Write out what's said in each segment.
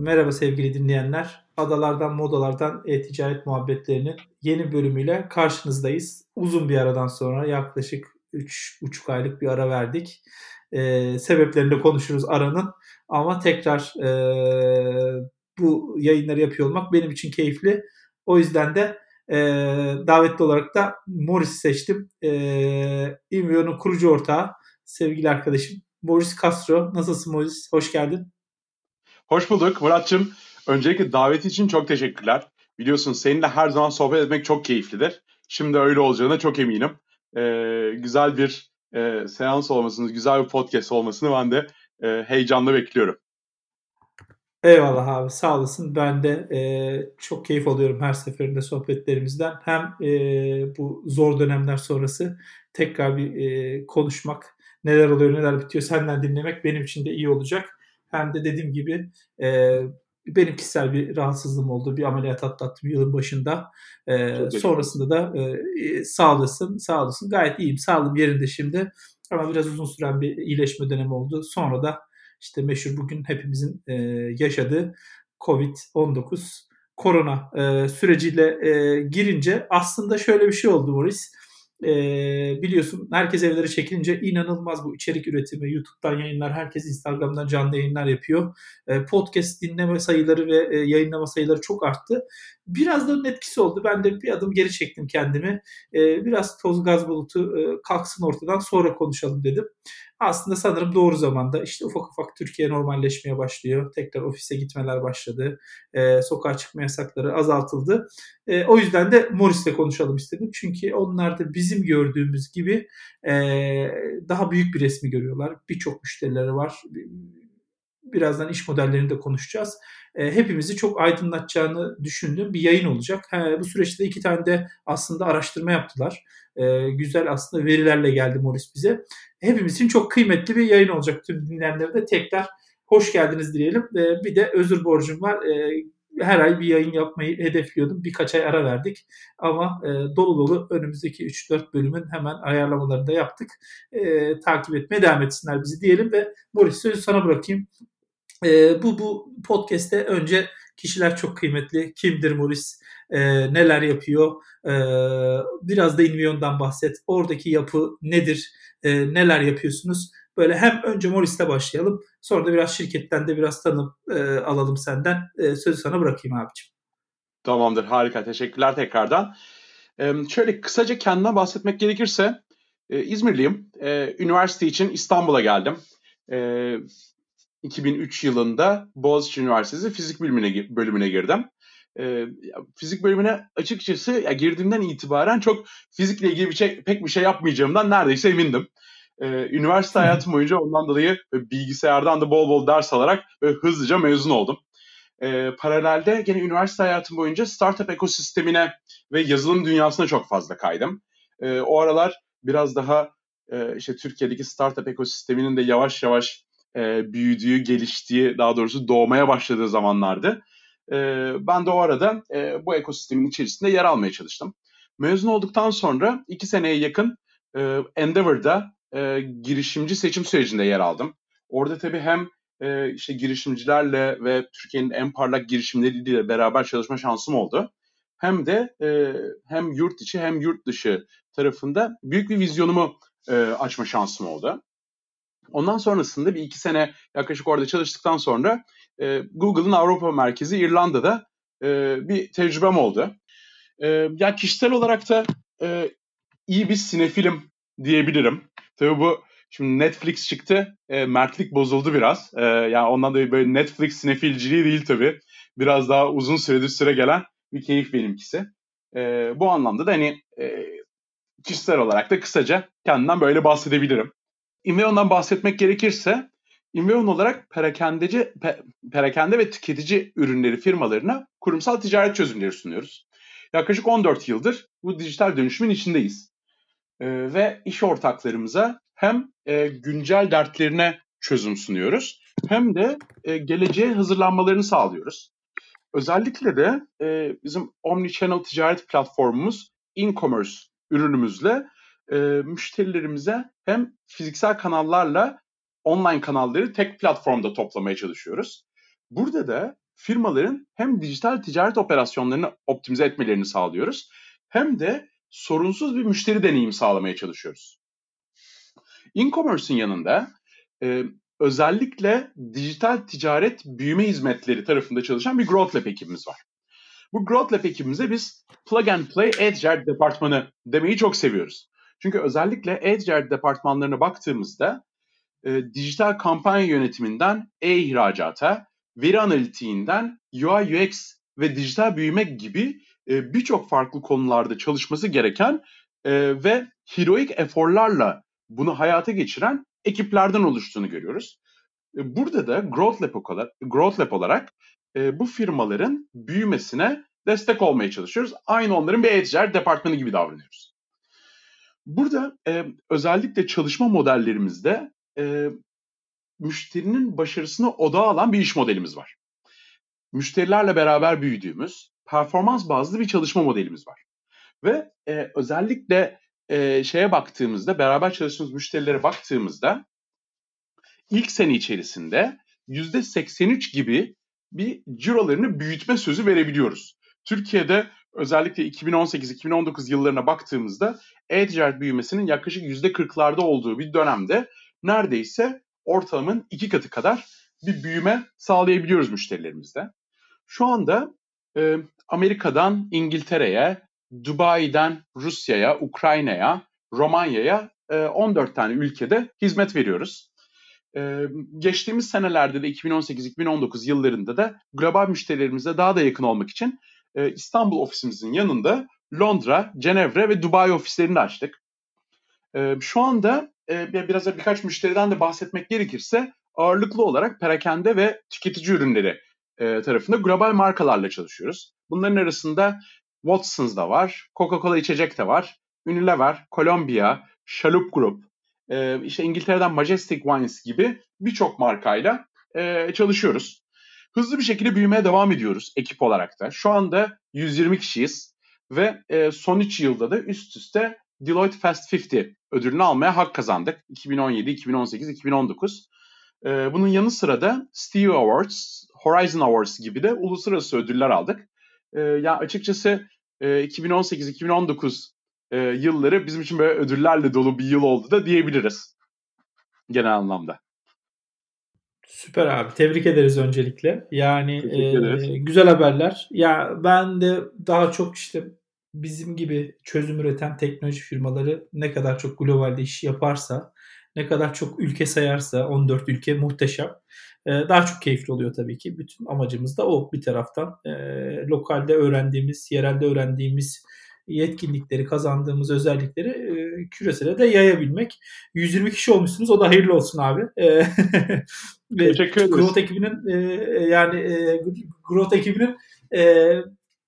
Merhaba sevgili dinleyenler. Adalardan, modalardan e-ticaret muhabbetlerinin yeni bölümüyle karşınızdayız. Uzun bir aradan sonra yaklaşık 3,5 aylık bir ara verdik. Ee, sebeplerini konuşuruz aranın. Ama tekrar e, bu yayınları yapıyor olmak benim için keyifli. O yüzden de e, davetli olarak da Morris seçtim. E, Invio'nun kurucu ortağı, sevgili arkadaşım Morris Castro. Nasılsın Morris? Hoş geldin. Hoş bulduk Muratçım. Öncelikle davet için çok teşekkürler. Biliyorsun seninle her zaman sohbet etmek çok keyiflidir. Şimdi öyle olacağına çok eminim. Ee, güzel bir e, seans olmasını, güzel bir podcast olmasını ben de e, heyecanla bekliyorum. Eyvallah abi sağ olasın. Ben de e, çok keyif alıyorum her seferinde sohbetlerimizden. Hem e, bu zor dönemler sonrası tekrar bir e, konuşmak, neler oluyor neler bitiyor senden dinlemek benim için de iyi olacak hem de dediğim gibi e, benim kişisel bir rahatsızlığım oldu. Bir ameliyat atlattım yılın başında. E, sonrasında da e, sağ olasın, sağ olasın. Gayet iyiyim. Sağlığım yerinde şimdi. Ama biraz uzun süren bir iyileşme dönemi oldu. Sonra da işte meşhur bugün hepimizin e, yaşadığı Covid-19 korona e, süreciyle e, girince aslında şöyle bir şey oldu Boris e, biliyorsun herkes evlere çekilince inanılmaz bu içerik üretimi. YouTube'dan yayınlar, herkes Instagram'dan canlı yayınlar yapıyor. E, podcast dinleme sayıları ve e, yayınlama sayıları çok arttı. Biraz da etkisi oldu. Ben de bir adım geri çektim kendimi. E, biraz toz gaz bulutu e, kalksın ortadan sonra konuşalım dedim aslında sanırım doğru zamanda işte ufak ufak Türkiye normalleşmeye başlıyor. Tekrar ofise gitmeler başladı. E, sokağa çıkma yasakları azaltıldı. E, o yüzden de Morris'le konuşalım istedim. Çünkü onlar da bizim gördüğümüz gibi e, daha büyük bir resmi görüyorlar. Birçok müşterileri var. Birazdan iş modellerini de konuşacağız. E, hepimizi çok aydınlatacağını düşündüğüm bir yayın olacak. He, bu süreçte iki tane de aslında araştırma yaptılar. E, güzel aslında verilerle geldi Morris bize. Hepimiz için çok kıymetli bir yayın olacak. Tüm dinleyenlere de tekrar hoş geldiniz diyelim. E, bir de özür borcum var. E, her ay bir yayın yapmayı hedefliyordum. Birkaç ay ara verdik. Ama e, dolu dolu önümüzdeki 3-4 bölümün hemen ayarlamalarını da yaptık. E, takip etmeye devam etsinler bizi diyelim ve Boris sözü sana bırakayım. E, bu bu podcast'te önce kişiler çok kıymetli. Kimdir Morris? E, neler yapıyor? E, biraz da Invion'dan bahset. Oradaki yapı nedir? E, neler yapıyorsunuz? Böyle hem önce Morris'te başlayalım. Sonra da biraz şirketten de biraz tanım e, alalım senden. E, sözü sana bırakayım abiciğim. Tamamdır. Harika. Teşekkürler tekrardan. E, şöyle kısaca kendimden bahsetmek gerekirse e, İzmirliyim. E, üniversite için İstanbul'a geldim. E, 2003 yılında Boğaziçi Üniversitesi fizik bölümüne, bölümüne girdim. E, fizik bölümüne açıkçası ya girdiğimden itibaren çok fizikle ilgili bir şey, pek bir şey yapmayacağımdan neredeyse emindim. E, üniversite hayatım boyunca ondan dolayı bilgisayardan da bol bol ders alarak hızlıca mezun oldum. E, paralelde gene üniversite hayatım boyunca startup ekosistemine ve yazılım dünyasına çok fazla kaydım. E, o aralar biraz daha e, işte Türkiye'deki startup ekosisteminin de yavaş yavaş e, büyüdüğü, geliştiği, daha doğrusu doğmaya başladığı zamanlardı. E, ben de o arada e, bu ekosistemin içerisinde yer almaya çalıştım. Mezun olduktan sonra iki seneye yakın e, Endeavor'da e, girişimci seçim sürecinde yer aldım. Orada tabii hem e, işte girişimcilerle ve Türkiye'nin en parlak girişimleriyle beraber çalışma şansım oldu. Hem de e, hem yurt içi hem yurt dışı tarafında büyük bir vizyonumu e, açma şansım oldu. Ondan sonrasında bir iki sene yaklaşık orada çalıştıktan sonra e, Google'ın Avrupa merkezi İrlanda'da e, bir tecrübem oldu. E, yani kişisel olarak da e, iyi bir sinefilm diyebilirim. Tabii bu şimdi Netflix çıktı, e, mertlik bozuldu biraz. E, yani ondan da böyle Netflix sinefilciliği değil tabii. Biraz daha uzun süredir süre gelen bir keyif benimkisi. E, bu anlamda da hani e, kişisel olarak da kısaca kendimden böyle bahsedebilirim. Inveon'dan bahsetmek gerekirse Inveon olarak perakendeci, pe, perakende ve tüketici ürünleri firmalarına kurumsal ticaret çözümleri sunuyoruz. Yaklaşık 14 yıldır bu dijital dönüşümün içindeyiz. Ee, ve iş ortaklarımıza hem e, güncel dertlerine çözüm sunuyoruz hem de e, geleceğe hazırlanmalarını sağlıyoruz. Özellikle de e, bizim Omnichannel ticaret platformumuz e-commerce ürünümüzle e, müşterilerimize hem fiziksel kanallarla online kanalları tek platformda toplamaya çalışıyoruz. Burada da firmaların hem dijital ticaret operasyonlarını optimize etmelerini sağlıyoruz hem de sorunsuz bir müşteri deneyimi sağlamaya çalışıyoruz. E-commerce'ın yanında e, özellikle dijital ticaret büyüme hizmetleri tarafında çalışan bir Growth Lab ekibimiz var. Bu Growth Lab ekibimize biz Plug and Play Agile departmanı demeyi çok seviyoruz. Çünkü özellikle Agile departmanlarına baktığımızda e, dijital kampanya yönetiminden e-ihracata, veri analitiğinden UI UX ve dijital büyüme gibi e, birçok farklı konularda çalışması gereken e, ve heroik eforlarla bunu hayata geçiren ekiplerden oluştuğunu görüyoruz. E, burada da Growth Lab olarak, Growth Lab olarak e, bu firmaların büyümesine destek olmaya çalışıyoruz. Aynı onların bir e departmanı gibi davranıyoruz. Burada e, özellikle çalışma modellerimizde e, müşterinin başarısını odağa alan bir iş modelimiz var. Müşterilerle beraber büyüdüğümüz performans bazlı bir çalışma modelimiz var. Ve e, özellikle e, şeye baktığımızda, beraber çalıştığımız müşterilere baktığımızda ilk sene içerisinde %83 gibi bir cirolarını büyütme sözü verebiliyoruz. Türkiye'de özellikle 2018-2019 yıllarına baktığımızda e-ticaret büyümesinin yaklaşık %40'larda olduğu bir dönemde neredeyse ortalamanın iki katı kadar bir büyüme sağlayabiliyoruz müşterilerimizde. Şu anda e, Amerika'dan İngiltere'ye, Dubai'den Rusya'ya, Ukrayna'ya, Romanya'ya e, 14 tane ülkede hizmet veriyoruz. E, geçtiğimiz senelerde de 2018-2019 yıllarında da global müşterilerimize daha da yakın olmak için e, İstanbul ofisimizin yanında Londra, Cenevre ve Dubai ofislerini açtık. E, şu anda e, biraz da birkaç müşteriden de bahsetmek gerekirse ağırlıklı olarak perakende ve tüketici ürünleri e, tarafında global markalarla çalışıyoruz. Bunların arasında Watsons da var, Coca-Cola içecek de var, Unilever, Columbia, Chalup Group, e, işte İngiltere'den Majestic Wines gibi birçok markayla e, çalışıyoruz. Hızlı bir şekilde büyümeye devam ediyoruz ekip olarak da. Şu anda 120 kişiyiz ve e, son 3 yılda da üst üste Deloitte Fast 50 ödülünü almaya hak kazandık. 2017, 2018, 2019. E, bunun yanı sıra da Steve Awards, Horizon Awards gibi de uluslararası ödüller aldık. E, ya açıkçası e, 2018-2019 e, yılları bizim için böyle ödüllerle dolu bir yıl oldu da diyebiliriz genel anlamda. Süper abi. Tebrik ederiz öncelikle. Yani e, güzel haberler. Ya ben de daha çok işte bizim gibi çözüm üreten teknoloji firmaları ne kadar çok globalde iş yaparsa, ne kadar çok ülke sayarsa 14 ülke muhteşem. E, daha çok keyifli oluyor tabii ki. Bütün amacımız da o bir taraftan. E, lokalde öğrendiğimiz, yerelde öğrendiğimiz yetkinlikleri, kazandığımız özellikleri e, küresele de yayabilmek. 120 kişi olmuşsunuz. O da hayırlı olsun abi. E, Teşekkür ederiz. Growth ekibinin e, yani e, Growth ekibinin e,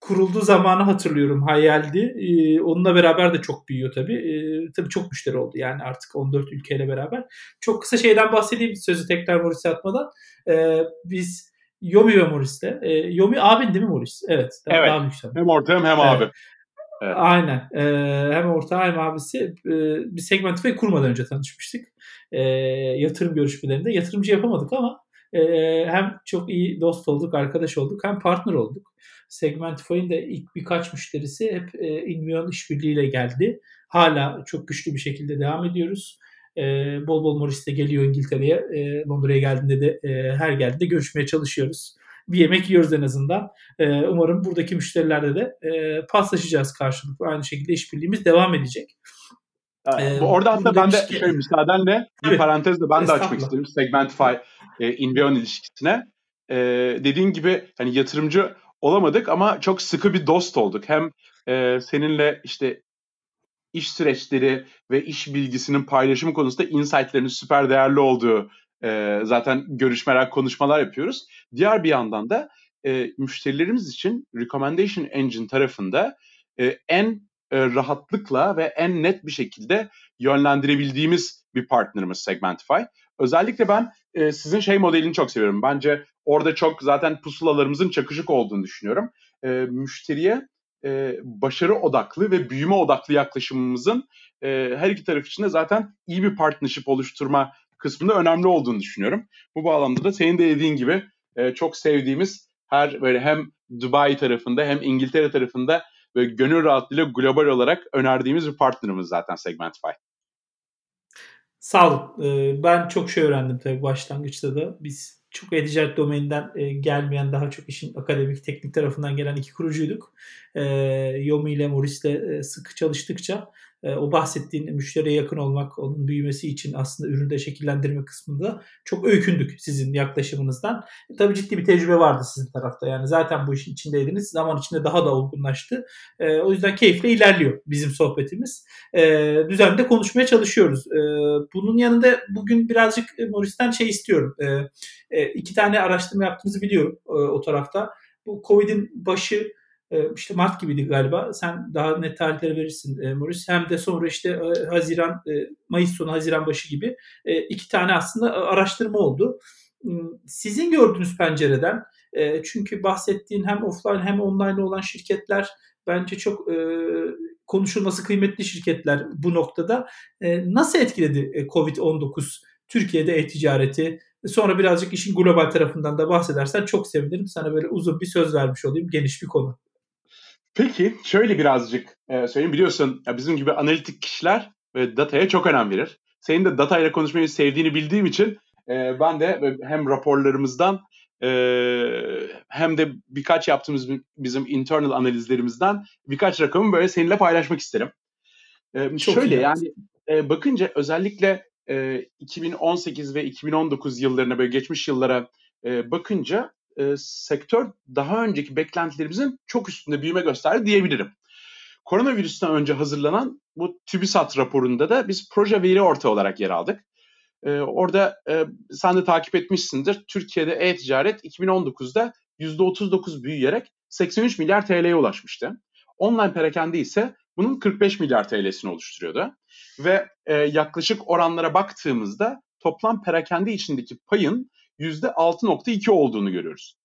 kurulduğu zamanı hatırlıyorum. Hayaldi. Ee, onunla beraber de çok büyüyor tabii. Ee, tabii çok müşteri oldu yani artık 14 ülkeyle beraber. Çok kısa şeyden bahsedeyim sözü tekrar Morris'e atmadan. Ee, biz Yomi ve Morris'le. E, Yomi abin değil mi Morris? Evet. Daha, evet. Daha büyük hem ortağım hem evet. abi. Evet. Aynen. Ee, hem ortağı hem abisi e, bir Segmentify kurmadan önce tanışmıştık. E, yatırım görüşmelerinde. Yatırımcı yapamadık ama e, hem çok iyi dost olduk, arkadaş olduk hem partner olduk. Segmentify'in de ilk birkaç müşterisi hep e, Invion işbirliğiyle geldi. Hala çok güçlü bir şekilde devam ediyoruz. E, bol bol Morris de geliyor İngiltere'ye. E, Londra'ya geldiğinde de e, her geldiğinde görüşmeye çalışıyoruz. Bir yemek yiyoruz en azından. E, umarım buradaki müşterilerle de e, paslaşacağız karşılıklı. Aynı şekilde işbirliğimiz devam edecek. Ee, orada hatta ben de ki, şöyle müsaadenle bir parantezle ben de açmak isterim Segmentify e, Invion ilişkisine. E, dediğin gibi hani yatırımcı olamadık ama çok sıkı bir dost olduk. Hem e, seninle işte iş süreçleri ve iş bilgisinin paylaşımı konusunda insight'lerin süper değerli olduğu e, zaten görüşmeler, konuşmalar yapıyoruz. Diğer bir yandan da e, müşterilerimiz için Recommendation Engine tarafında e, en e, rahatlıkla ve en net bir şekilde yönlendirebildiğimiz bir partnerimiz Segmentify. Özellikle ben e, sizin şey modelini çok seviyorum. Bence orada çok zaten pusulalarımızın çakışık olduğunu düşünüyorum. E, müşteriye e, başarı odaklı ve büyüme odaklı yaklaşımımızın e, her iki taraf için de zaten iyi bir partnership oluşturma kısmında önemli olduğunu düşünüyorum. Bu bağlamda da senin de dediğin gibi e, çok sevdiğimiz her böyle hem Dubai tarafında hem İngiltere tarafında ve gönül rahatlığıyla global olarak önerdiğimiz bir partnerimiz zaten Segmentify. Sağ olun. Ee, ben çok şey öğrendim tabii başlangıçta da. Biz çok e-ticaret e, gelmeyen daha çok işin akademik teknik tarafından gelen iki kurucuyduk. E, Yomi ile Morris ile e, sıkı çalıştıkça e, o bahsettiğin müşteriye yakın olmak, onun büyümesi için aslında ürünü de şekillendirme kısmında çok öykündük sizin yaklaşımınızdan. E, tabii ciddi bir tecrübe vardı sizin tarafta. Yani zaten bu işin içindeydiniz. Zaman içinde daha da olgunlaştı. E, o yüzden keyifle ilerliyor bizim sohbetimiz. E, düzenli konuşmaya çalışıyoruz. E, bunun yanında bugün birazcık Morris'ten şey istiyorum. E, e, iki tane araştırma yaptığınızı biliyorum e, o tarafta. Bu Covid'in başı e, işte Mart gibiydi galiba. Sen daha net tarihleri verirsin e, Morris. Hem de sonra işte e, Haziran, e, Mayıs sonu, Haziran başı gibi iki tane aslında araştırma oldu. Hmm, sizin gördüğünüz pencereden çünkü bahsettiğin hem offline hem online olan şirketler bence çok konuşulması kıymetli şirketler bu noktada. Nasıl etkiledi e, Covid-19 Türkiye'de e-ticareti? Sonra birazcık işin global tarafından da bahsedersen çok sevinirim. Sana böyle uzun bir söz vermiş olayım. Geniş bir konu. Peki şöyle birazcık e, söyleyeyim. Biliyorsun ya bizim gibi analitik kişiler e, dataya çok önem verir. Senin de datayla konuşmayı sevdiğini bildiğim için e, ben de hem raporlarımızdan e, hem de birkaç yaptığımız bizim internal analizlerimizden birkaç rakamı böyle seninle paylaşmak isterim. E, çok şöyle yani e, bakınca özellikle e, 2018 ve 2019 yıllarına böyle geçmiş yıllara e, bakınca e, sektör daha önceki beklentilerimizin çok üstünde büyüme gösterdi diyebilirim. Koronavirüsten önce hazırlanan bu TÜBİSAT raporunda da biz proje veri ortağı olarak yer aldık. E, orada e, sen de takip etmişsindir. Türkiye'de e-ticaret 2019'da %39 büyüyerek 83 milyar TL'ye ulaşmıştı. Online perakende ise bunun 45 milyar TL'sini oluşturuyordu. Ve e, yaklaşık oranlara baktığımızda toplam perakende içindeki payın %6.2 olduğunu görüyoruz.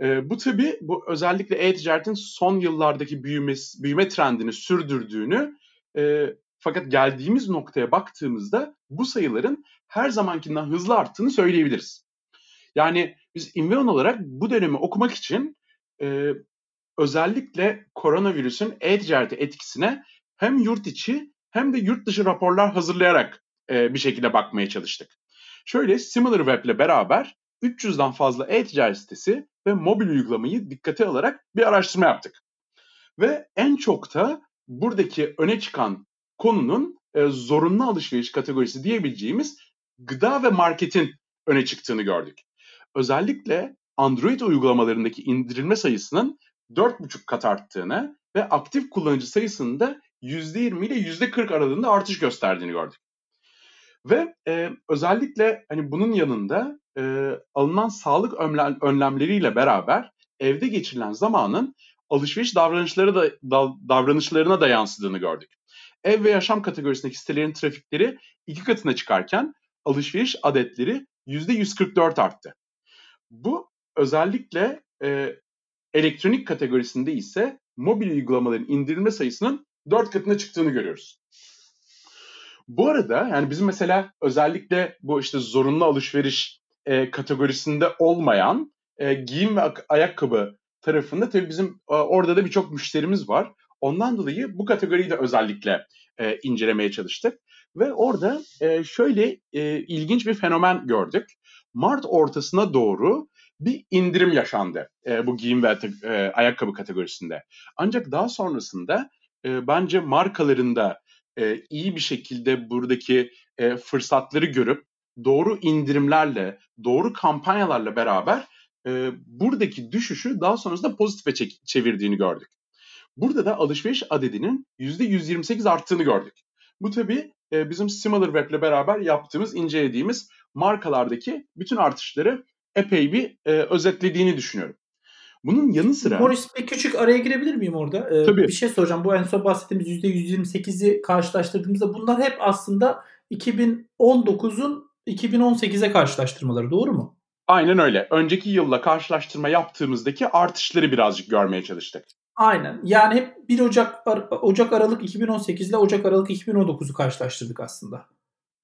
E, bu tabi bu özellikle e-ticaretin son yıllardaki büyümesi, büyüme trendini sürdürdüğünü e, fakat geldiğimiz noktaya baktığımızda bu sayıların her zamankinden hızlı arttığını söyleyebiliriz. Yani biz Inveon olarak bu dönemi okumak için e, özellikle koronavirüsün e-ticarete etkisine hem yurt içi hem de yurt dışı raporlar hazırlayarak e, bir şekilde bakmaya çalıştık. Şöyle SimilarWeb ile beraber 300'den fazla e-ticaret sitesi ve mobil uygulamayı dikkate alarak bir araştırma yaptık. Ve en çok da buradaki öne çıkan konunun e, zorunlu alışveriş kategorisi diyebileceğimiz gıda ve marketin öne çıktığını gördük. Özellikle Android uygulamalarındaki indirilme sayısının 4,5 kat arttığını ve aktif kullanıcı sayısının da %20 ile %40 aralığında artış gösterdiğini gördük. Ve e, özellikle hani bunun yanında e, alınan sağlık önlemleriyle beraber evde geçirilen zamanın alışveriş davranışları da, da davranışlarına da yansıdığını gördük. Ev ve yaşam kategorisindeki sitelerin trafikleri iki katına çıkarken alışveriş adetleri %144 arttı. Bu özellikle e, elektronik kategorisinde ise mobil uygulamaların indirilme sayısının 4 katına çıktığını görüyoruz. Bu arada yani bizim mesela özellikle bu işte zorunlu alışveriş e, kategorisinde olmayan e, giyim ve ayakkabı tarafında tabii bizim e, orada da birçok müşterimiz var. Ondan dolayı bu kategoriyi de özellikle e, incelemeye çalıştık. Ve orada e, şöyle e, ilginç bir fenomen gördük. Mart ortasına doğru bir indirim yaşandı e, bu giyim ve e, ayakkabı kategorisinde. Ancak daha sonrasında e, bence markalarında e, iyi bir şekilde buradaki e, fırsatları görüp doğru indirimlerle, doğru kampanyalarla beraber e, buradaki düşüşü daha sonrasında pozitife çevirdiğini gördük. Burada da alışveriş adedinin %128 arttığını gördük. Bu tabii e, bizim SimilarWeb ile beraber yaptığımız, incelediğimiz markalardaki bütün artışları epey bir e, özetlediğini düşünüyorum. Bunun yanı sıra... Morris bir küçük araya girebilir miyim orada? Ee, Tabii. Bir şey soracağım. Bu en son bahsettiğimiz %128'i karşılaştırdığımızda bunlar hep aslında 2019'un 2018'e karşılaştırmaları doğru mu? Aynen öyle. Önceki yılla karşılaştırma yaptığımızdaki artışları birazcık görmeye çalıştık. Aynen. Yani hep 1 Ocak Ocak Aralık 2018 ile Ocak Aralık 2019'u karşılaştırdık aslında.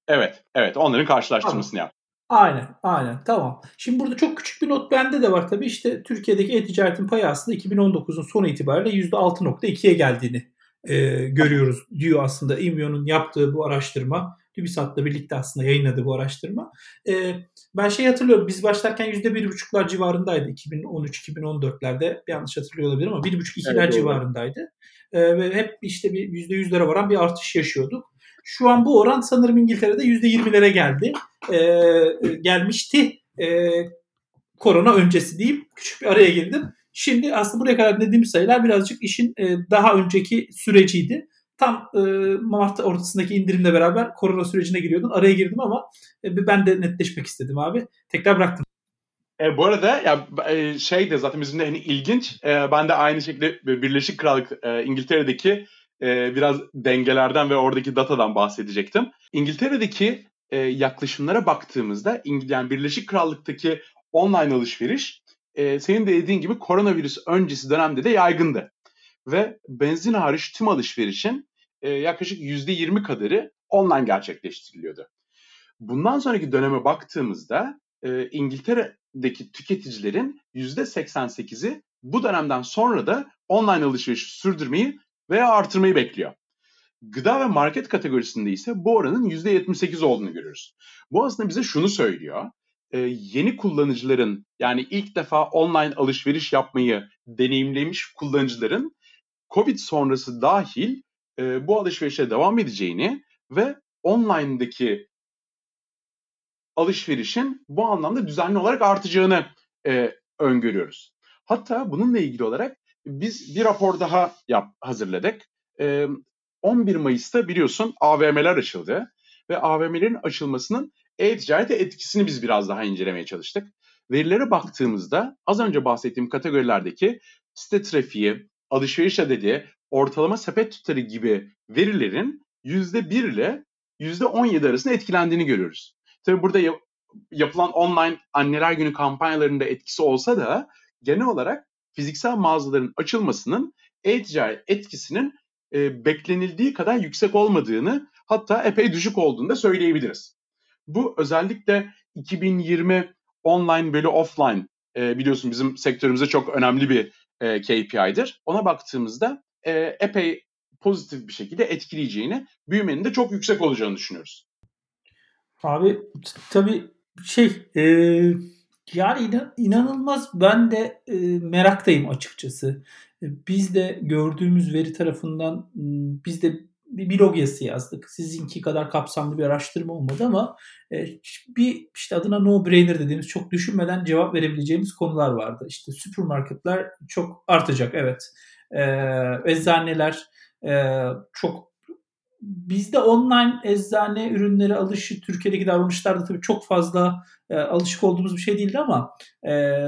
Evet, evet. Onların karşılaştırmasını tamam. Aynen, aynen. Tamam. Şimdi burada çok küçük bir not bende de var tabii. İşte Türkiye'deki e-ticaretin payı aslında 2019'un son itibariyle %6.2'ye geldiğini e, görüyoruz diyor aslında İmyo'nun yaptığı bu araştırma. TÜBİSAT'la birlikte aslında yayınladı bu araştırma. E, ben şey hatırlıyorum biz başlarken %1,5'lar civarındaydı 2013-2014'lerde yanlış hatırlıyor olabilirim ama 1,5-2'ler evet, civarındaydı. E, ve hep işte bir %100'lere varan bir artış yaşıyorduk. Şu an bu oran sanırım İngiltere'de %20'lere geldi. E, gelmişti. E, korona öncesi diyeyim. Küçük bir araya girdim. Şimdi aslında buraya kadar dediğim sayılar birazcık işin e, daha önceki süreciydi. Tam e, Mart ortasındaki indirimle beraber korona sürecine giriyordun. Araya girdim ama e, ben de netleşmek istedim abi. Tekrar bıraktım. E, bu arada ya e, şey de zaten bizim de hani ilginç. E, ben de aynı şekilde Birleşik Krallık e, İngiltere'deki e, biraz dengelerden ve oradaki datadan bahsedecektim. İngiltere'deki e, yaklaşımlara baktığımızda yani Birleşik Krallık'taki online alışveriş e, senin de dediğin gibi koronavirüs öncesi dönemde de yaygındı. Ve benzin hariç tüm alışverişin e, yaklaşık %20 kadarı online gerçekleştiriliyordu. Bundan sonraki döneme baktığımızda e, İngiltere'deki tüketicilerin %88'i bu dönemden sonra da online alışverişi sürdürmeyi veya artırmayı bekliyor. Gıda ve market kategorisinde ise bu oranın %78 olduğunu görüyoruz. Bu aslında bize şunu söylüyor. E, yeni kullanıcıların yani ilk defa online alışveriş yapmayı deneyimlemiş kullanıcıların Covid sonrası dahil e, bu alışverişe devam edeceğini ve online'daki alışverişin bu anlamda düzenli olarak artacağını e, öngörüyoruz. Hatta bununla ilgili olarak biz bir rapor daha yap, hazırladık. E, 11 Mayıs'ta biliyorsun AVM'ler açıldı ve AVM'lerin açılmasının e-ticarete etkisini biz biraz daha incelemeye çalıştık. Verilere baktığımızda az önce bahsettiğim kategorilerdeki site trafiği, alışveriş adedi, ortalama sepet tutarı gibi verilerin %1 ile %17 arasında etkilendiğini görüyoruz. Tabii burada yap- yapılan online anneler günü kampanyalarında etkisi olsa da genel olarak fiziksel mağazaların açılmasının e-ticaret etkisinin e, beklenildiği kadar yüksek olmadığını hatta epey düşük olduğunu da söyleyebiliriz. Bu özellikle 2020 online bölü offline e, biliyorsun bizim sektörümüzde çok önemli bir e, KPI'dir. Ona baktığımızda e, epey pozitif bir şekilde etkileyeceğini, büyümenin de çok yüksek olacağını düşünüyoruz. Abi tabii şey e, yani inan, inanılmaz ben de e, meraktayım açıkçası. E, biz de gördüğümüz veri tarafından biz de bir blog yazısı yazdık. Sizinki kadar kapsamlı bir araştırma olmadı ama e, bir işte adına no brainer dediğimiz çok düşünmeden cevap verebileceğimiz konular vardı. İşte süpermarketler çok artacak evet. E, eczaneler e, çok bizde online eczane ürünleri alışı Türkiye'deki davranışlarda tabii çok fazla e, alışık olduğumuz bir şey değildi ama e,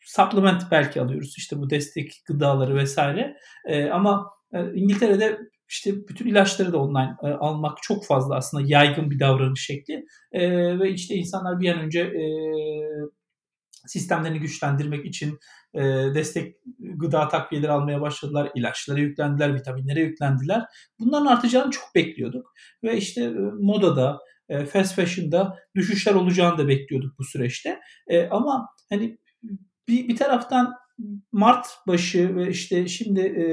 supplement belki alıyoruz işte bu destek gıdaları vesaire e, ama e, İngiltere'de işte bütün ilaçları da online e, almak çok fazla aslında yaygın bir davranış şekli. E, ve işte insanlar bir an önce e, sistemlerini güçlendirmek için e, destek gıda takviyeleri almaya başladılar. ilaçlara yüklendiler, vitaminlere yüklendiler. Bunların artacağını çok bekliyorduk. Ve işte e, modada, e, fast fashion'da düşüşler olacağını da bekliyorduk bu süreçte. E, ama hani bir, bir taraftan Mart başı ve işte şimdi e,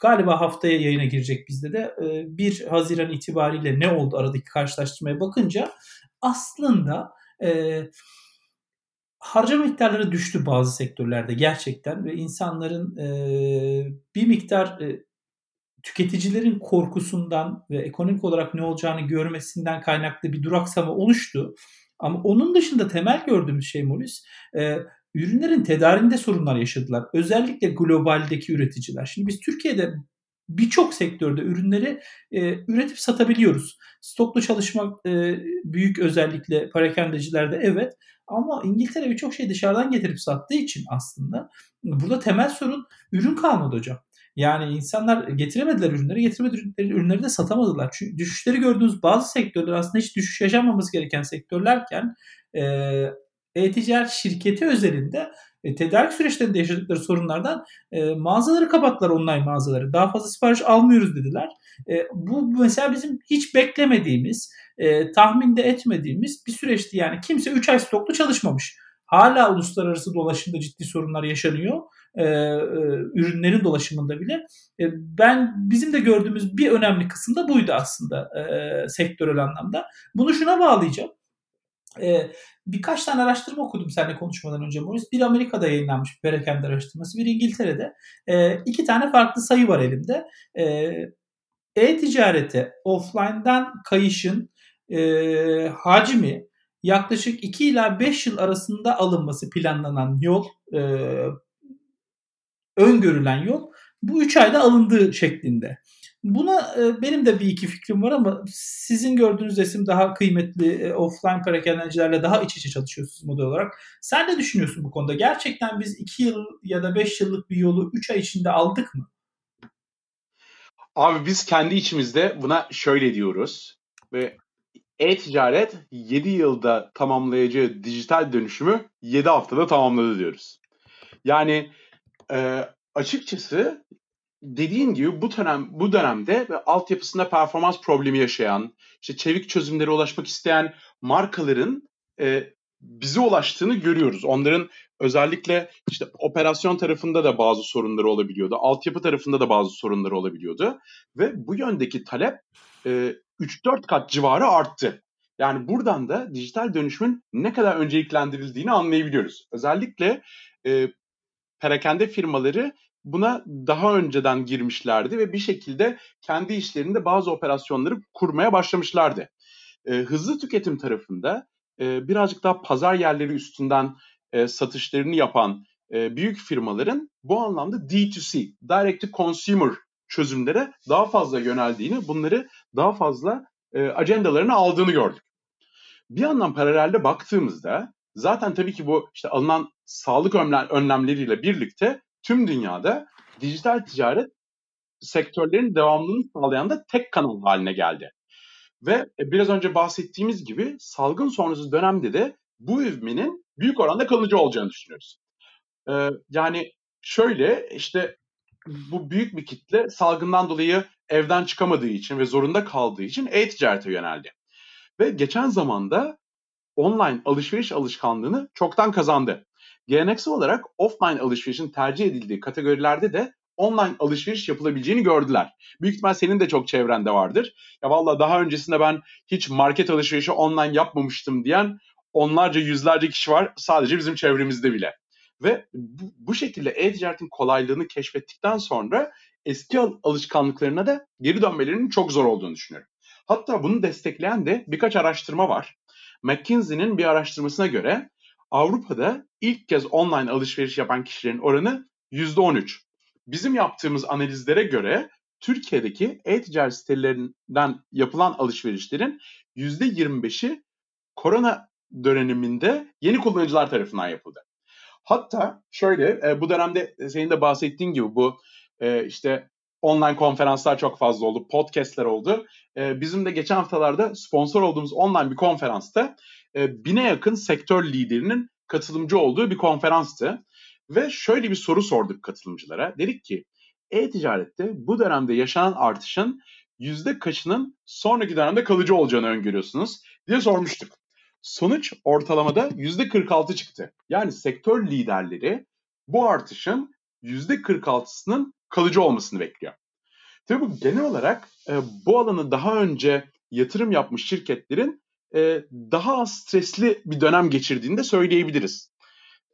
galiba haftaya yayına girecek bizde de e, 1 Haziran itibariyle ne oldu aradaki karşılaştırmaya bakınca aslında e, harcama miktarları düştü bazı sektörlerde gerçekten ve insanların e, bir miktar e, tüketicilerin korkusundan ve ekonomik olarak ne olacağını görmesinden kaynaklı bir duraksama oluştu. Ama onun dışında temel gördüğümüz şey Moris, e, ürünlerin tedarinde sorunlar yaşadılar. Özellikle globaldeki üreticiler. Şimdi biz Türkiye'de birçok sektörde ürünleri e, üretip satabiliyoruz. Stoklu çalışmak e, büyük özellikle parakendecilerde evet ama İngiltere birçok şey dışarıdan getirip sattığı için aslında burada temel sorun ürün kalmadı hocam. Yani insanlar getiremediler ürünleri, getiremediler ürünleri de satamadılar. Çünkü düşüşleri gördüğünüz bazı sektörler aslında hiç düşüş yaşanmaması gereken sektörlerken e, e-ticaret şirketi özelinde E, tedarik süreçlerinde yaşadıkları sorunlardan e, mağazaları kapattılar online mağazaları. Daha fazla sipariş almıyoruz dediler. E, bu mesela bizim hiç beklemediğimiz, e, tahminde etmediğimiz bir süreçti. Yani kimse 3 ay stoklu çalışmamış. Hala uluslararası dolaşımda ciddi sorunlar yaşanıyor. E, e, ürünlerin dolaşımında bile. E, ben bizim de gördüğümüz bir önemli kısım da buydu aslında e, sektörel anlamda. Bunu şuna bağlayacağım. E, birkaç tane araştırma okudum seninle konuşmadan önce Morris. Bir Amerika'da yayınlanmış bir perakende araştırması, bir İngiltere'de. E, iki tane farklı sayı var elimde. E-ticarete offline'dan kayışın e, hacmi yaklaşık 2 ila 5 yıl arasında alınması planlanan yol, e, öngörülen yol bu 3 ayda alındığı şeklinde. Buna e, benim de bir iki fikrim var ama sizin gördüğünüz resim daha kıymetli. E, offline perakendecilerle daha iç içe çalışıyorsunuz model olarak. Sen ne düşünüyorsun bu konuda? Gerçekten biz 2 yıl ya da 5 yıllık bir yolu 3 ay içinde aldık mı? Abi biz kendi içimizde buna şöyle diyoruz ve e-ticaret 7 yılda tamamlayacağı dijital dönüşümü 7 haftada tamamladı diyoruz. Yani e, açıkçası dediğin gibi bu dönem bu dönemde altyapısında performans problemi yaşayan, işte çevik çözümlere ulaşmak isteyen markaların e, bize ulaştığını görüyoruz. Onların özellikle işte operasyon tarafında da bazı sorunları olabiliyordu. Altyapı tarafında da bazı sorunları olabiliyordu. Ve bu yöndeki talep e, 3-4 kat civarı arttı. Yani buradan da dijital dönüşümün ne kadar önceliklendirildiğini anlayabiliyoruz. Özellikle e, perakende firmaları buna daha önceden girmişlerdi ve bir şekilde kendi işlerinde bazı operasyonları kurmaya başlamışlardı. E, hızlı tüketim tarafında e, birazcık daha pazar yerleri üstünden e, satışlarını yapan e, büyük firmaların bu anlamda D2C, Direct to Consumer çözümlere daha fazla yöneldiğini, bunları daha fazla e, ajandalarına aldığını gördük. Bir yandan paralelde baktığımızda zaten tabii ki bu işte alınan sağlık önlemleriyle birlikte tüm dünyada dijital ticaret sektörlerin devamlılığını sağlayan da tek kanal haline geldi. Ve e, biraz önce bahsettiğimiz gibi salgın sonrası dönemde de bu ivmenin büyük oranda kalıcı olacağını düşünüyoruz. Ee, yani şöyle işte bu büyük bir kitle salgından dolayı evden çıkamadığı için ve zorunda kaldığı için e-ticarete yöneldi. Ve geçen zamanda online alışveriş alışkanlığını çoktan kazandı. Geleneksel olarak offline alışverişin tercih edildiği kategorilerde de online alışveriş yapılabileceğini gördüler. Büyük ihtimal senin de çok çevrende vardır. Ya valla daha öncesinde ben hiç market alışverişi online yapmamıştım diyen onlarca yüzlerce kişi var sadece bizim çevremizde bile. Ve bu, bu şekilde e-ticaretin kolaylığını keşfettikten sonra eski alışkanlıklarına da geri dönmelerinin çok zor olduğunu düşünüyorum. Hatta bunu destekleyen de birkaç araştırma var. McKinsey'nin bir araştırmasına göre Avrupa'da ilk kez online alışveriş yapan kişilerin oranı %13. Bizim yaptığımız analizlere göre Türkiye'deki e-ticaret sitelerinden yapılan alışverişlerin %25'i korona döneminde yeni kullanıcılar tarafından yapıldı. Hatta şöyle e, bu dönemde senin de bahsettiğin gibi bu e, işte online konferanslar çok fazla oldu, podcastler oldu. E, bizim de geçen haftalarda sponsor olduğumuz online bir konferansta bine yakın sektör liderinin katılımcı olduğu bir konferanstı. Ve şöyle bir soru sorduk katılımcılara. Dedik ki e-ticarette bu dönemde yaşanan artışın yüzde kaçının sonraki dönemde kalıcı olacağını öngörüyorsunuz diye sormuştuk. Sonuç ortalamada yüzde 46 çıktı. Yani sektör liderleri bu artışın yüzde 46'sının kalıcı olmasını bekliyor. Tabii bu genel olarak e, bu alanı daha önce yatırım yapmış şirketlerin e, daha az stresli bir dönem geçirdiğini de söyleyebiliriz.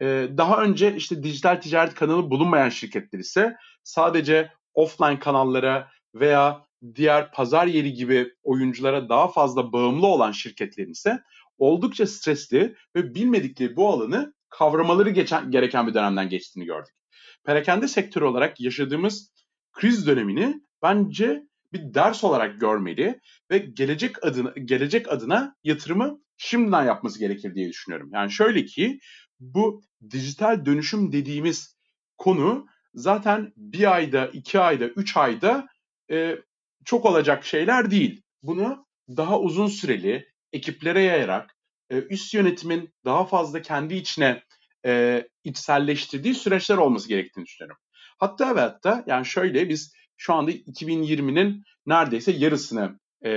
E, daha önce işte dijital ticaret kanalı bulunmayan şirketler ise sadece offline kanallara veya diğer pazar yeri gibi oyunculara daha fazla bağımlı olan şirketlerin ise oldukça stresli ve bilmedikleri bu alanı kavramaları geçen, gereken bir dönemden geçtiğini gördük. Perakende sektörü olarak yaşadığımız kriz dönemini bence bir ders olarak görmeli ve gelecek adına gelecek adına yatırımı şimdiden yapması gerekir diye düşünüyorum. Yani şöyle ki bu dijital dönüşüm dediğimiz konu zaten bir ayda, iki ayda, üç ayda e, çok olacak şeyler değil. Bunu daha uzun süreli ekiplere yayarak e, üst yönetimin daha fazla kendi içine e, içselleştirdiği süreçler olması gerektiğini düşünüyorum. Hatta ve hatta yani şöyle biz şu anda 2020'nin neredeyse yarısını e,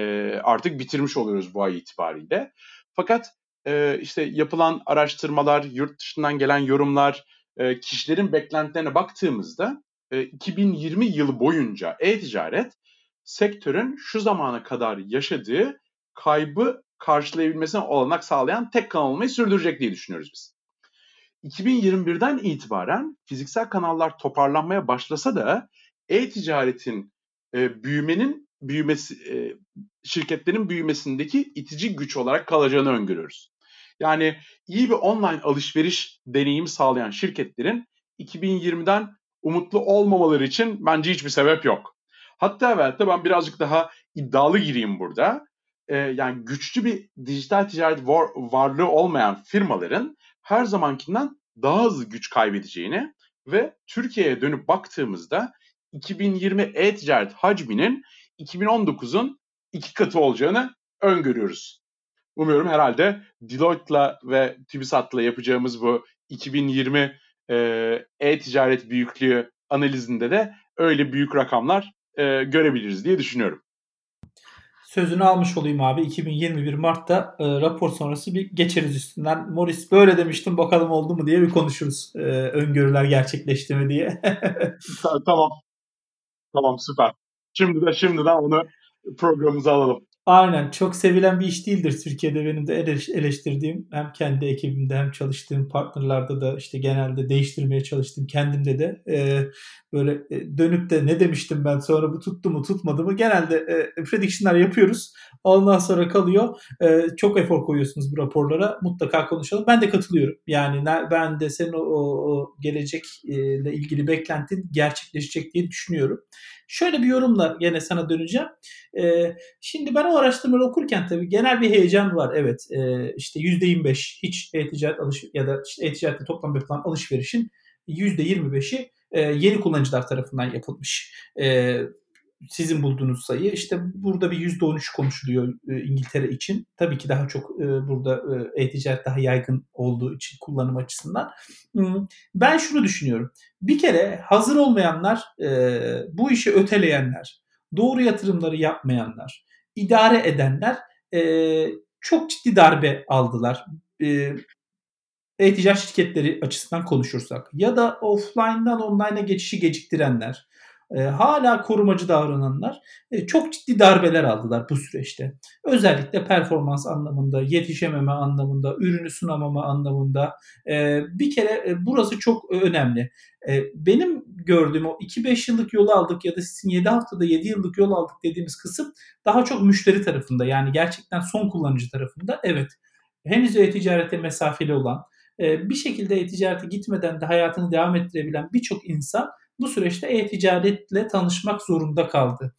artık bitirmiş oluyoruz bu ay itibariyle. Fakat e, işte yapılan araştırmalar, yurt dışından gelen yorumlar, e, kişilerin beklentilerine baktığımızda e, 2020 yılı boyunca e-ticaret sektörün şu zamana kadar yaşadığı kaybı karşılayabilmesine olanak sağlayan tek kanal olmayı sürdürecek diye düşünüyoruz biz. 2021'den itibaren fiziksel kanallar toparlanmaya başlasa da e-ticaretin e, büyümenin büyümesi e, şirketlerin büyümesindeki itici güç olarak kalacağını öngörüyoruz. Yani iyi bir online alışveriş deneyimi sağlayan şirketlerin 2020'den umutlu olmamaları için bence hiçbir sebep yok. Hatta ve hatta ben birazcık daha iddialı gireyim burada. Ee, yani güçlü bir dijital ticaret var, varlığı olmayan firmaların her zamankinden daha hızlı güç kaybedeceğini ve Türkiye'ye dönüp baktığımızda 2020 e-ticaret hacminin 2019'un iki katı olacağını öngörüyoruz. Umuyorum herhalde Deloitte'la ve TÜBİSAT'la yapacağımız bu 2020 e, e-ticaret büyüklüğü analizinde de öyle büyük rakamlar e, görebiliriz diye düşünüyorum. Sözünü almış olayım abi. 2021 Mart'ta e, rapor sonrası bir geçeriz üstünden. Morris böyle demiştim bakalım oldu mu diye bir konuşuruz. E, öngörüler gerçekleşti mi diye. tamam. Tamam süper. Şimdi de şimdiden onu programımıza alalım. Aynen. Çok sevilen bir iş değildir Türkiye'de benim de eleştirdiğim. Hem kendi ekibimde hem çalıştığım partnerlarda da işte genelde değiştirmeye çalıştım kendimde de. E, böyle dönüp de ne demiştim ben? Sonra bu tuttu mu tutmadı mı? genelde e, prediction'lar yapıyoruz. Ondan sonra kalıyor. E, çok efor koyuyorsunuz bu raporlara. Mutlaka konuşalım. Ben de katılıyorum. Yani ben de senin o, o, o gelecekle ilgili beklentin gerçekleşecek diye düşünüyorum şöyle bir yorumla gene sana döneceğim e, şimdi ben o araştırmaları okurken tabii genel bir heyecan var. Evet e, işte %25 hiç e-ticaret alış ya da işte e-ticarette toplam yapılan alışverişin %25'i e, yeni kullanıcılar tarafından yapılmış. E, sizin bulduğunuz sayı. işte burada bir %13 konuşuluyor e, İngiltere için. Tabii ki daha çok e, burada e, e-ticaret daha yaygın olduğu için kullanım açısından. Ben şunu düşünüyorum. Bir kere hazır olmayanlar, bu işi öteleyenler, doğru yatırımları yapmayanlar, idare edenler çok ciddi darbe aldılar. E-ticaret şirketleri açısından konuşursak ya da offline'dan online'a geçişi geciktirenler, e, hala korumacı davrananlar e, çok ciddi darbeler aldılar bu süreçte. Özellikle performans anlamında, yetişememe anlamında, ürünü sunamama anlamında e, bir kere e, burası çok önemli. E, benim gördüğüm o 2-5 yıllık yolu aldık ya da sizin 7 haftada 7 yıllık yol aldık dediğimiz kısım daha çok müşteri tarafında yani gerçekten son kullanıcı tarafında evet henüz e-ticarete mesafeli olan e, bir şekilde e-ticarete gitmeden de hayatını devam ettirebilen birçok insan bu süreçte e-ticaretle tanışmak zorunda kaldı.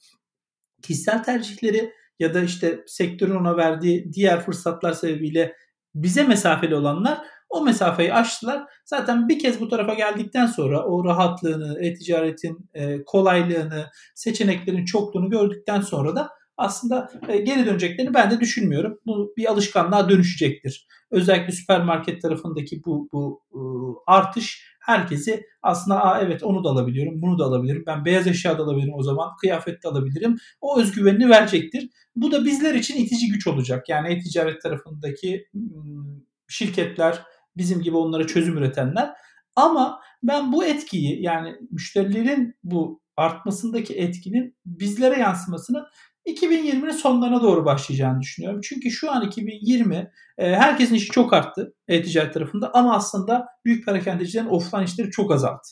Kişisel tercihleri ya da işte sektörün ona verdiği diğer fırsatlar sebebiyle bize mesafeli olanlar o mesafeyi aştılar. Zaten bir kez bu tarafa geldikten sonra o rahatlığını, e-ticaretin e, kolaylığını, seçeneklerin çokluğunu gördükten sonra da aslında e, geri döneceklerini ben de düşünmüyorum. Bu bir alışkanlığa dönüşecektir. Özellikle süpermarket tarafındaki bu, bu e, artış herkesi aslında Aa, evet onu da alabiliyorum, bunu da alabilirim. Ben beyaz eşya da alabilirim o zaman, kıyafet de alabilirim. O özgüvenini verecektir. Bu da bizler için itici güç olacak. Yani e-ticaret tarafındaki şirketler, bizim gibi onlara çözüm üretenler. Ama ben bu etkiyi yani müşterilerin bu artmasındaki etkinin bizlere yansımasını 2020'nin sonlarına doğru başlayacağını düşünüyorum. Çünkü şu an 2020 e, herkesin işi çok arttı e-ticaret tarafında ama aslında büyük perakendecilerin offline işleri çok azalttı.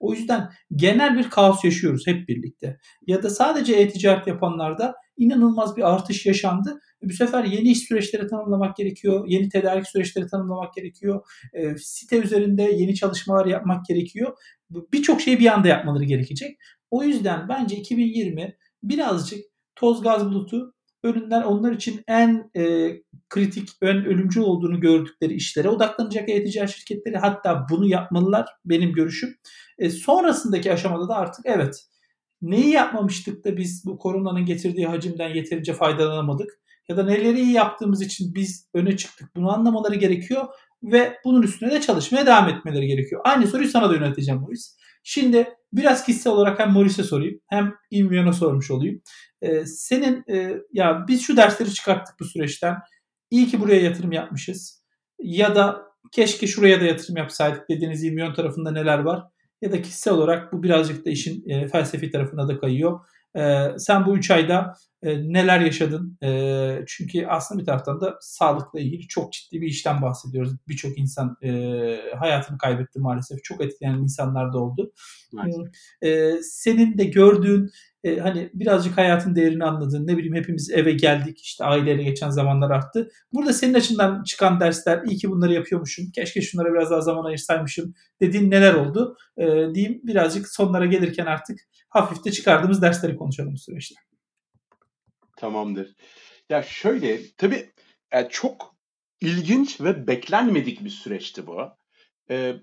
O yüzden genel bir kaos yaşıyoruz hep birlikte. Ya da sadece e-ticaret yapanlarda inanılmaz bir artış yaşandı. Bu sefer yeni iş süreçleri tanımlamak gerekiyor. Yeni tedarik süreçleri tanımlamak gerekiyor. E, site üzerinde yeni çalışmalar yapmak gerekiyor. Birçok şeyi bir anda yapmaları gerekecek. O yüzden bence 2020 birazcık toz gaz bulutu önünden onlar için en e, kritik, ön ölümcül olduğunu gördükleri işlere odaklanacak e-ticaret şirketleri hatta bunu yapmalılar benim görüşüm. E, sonrasındaki aşamada da artık evet neyi yapmamıştık da biz bu koronanın getirdiği hacimden yeterince faydalanamadık ya da neleri iyi yaptığımız için biz öne çıktık bunu anlamaları gerekiyor. ve bunun üstüne de çalışmaya devam etmeleri gerekiyor. Aynı soruyu sana da yönelteceğim Morris. Şimdi biraz kişisel olarak hem Morris'e sorayım hem İmyon'a sormuş olayım. Ee, senin e, ya biz şu dersleri çıkarttık bu süreçten. İyi ki buraya yatırım yapmışız. Ya da keşke şuraya da yatırım yapsaydık dediğiniz İmyon tarafında neler var? Ya da kişisel olarak bu birazcık da işin e, felsefi tarafına da kayıyor. E, sen bu 3 ayda e, neler yaşadın? E, çünkü aslında bir taraftan da sağlıkla ilgili çok ciddi bir işten bahsediyoruz. Birçok insan e, hayatını kaybetti maalesef. Çok etkilenen insanlar da oldu. E, senin de gördüğün e, hani birazcık hayatın değerini anladın. Ne bileyim hepimiz eve geldik. işte aileyle geçen zamanlar arttı. Burada senin açından çıkan dersler iyi ki bunları yapıyormuşum. Keşke şunlara biraz daha zaman ayırsaymışım dediğin neler oldu? E, diyeyim birazcık sonlara gelirken artık hafif de çıkardığımız dersleri konuşalım bu süreçte. Tamamdır. Ya şöyle tabii yani e, çok ilginç ve beklenmedik bir süreçti bu. Ee,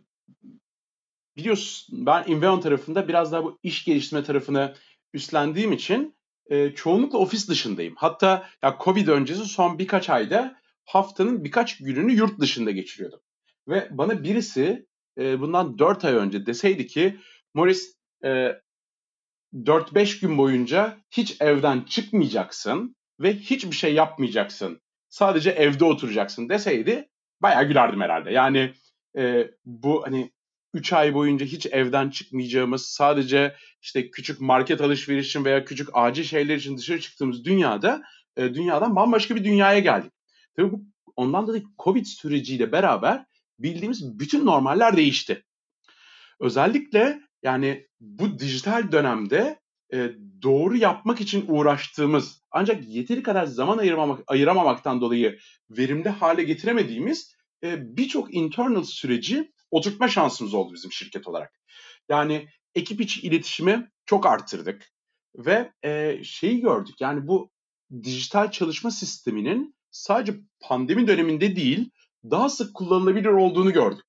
biliyorsun ben Inveon tarafında biraz daha bu iş geliştirme tarafını üstlendiğim için e, çoğunlukla ofis dışındayım. Hatta ya Covid öncesi son birkaç ayda haftanın birkaç gününü yurt dışında geçiriyordum. Ve bana birisi e, bundan 4 ay önce deseydi ki Morris e, 4-5 gün boyunca hiç evden çıkmayacaksın ve hiçbir şey yapmayacaksın. Sadece evde oturacaksın deseydi bayağı gülerdim herhalde. Yani e, bu hani 3 ay boyunca hiç evden çıkmayacağımız, sadece işte küçük market alışveriş veya küçük acil şeyler için dışarı çıktığımız dünyada e, dünyadan bambaşka bir dünyaya geldik. Tabii bu ondan dolayı Covid süreciyle beraber bildiğimiz bütün normaller değişti. Özellikle yani bu dijital dönemde e, doğru yapmak için uğraştığımız ancak yeteri kadar zaman ayırmamak, ayıramamaktan dolayı verimli hale getiremediğimiz e, birçok internal süreci oturtma şansımız oldu bizim şirket olarak. Yani ekip içi iletişimi çok arttırdık ve e, şeyi gördük yani bu dijital çalışma sisteminin sadece pandemi döneminde değil daha sık kullanılabilir olduğunu gördük.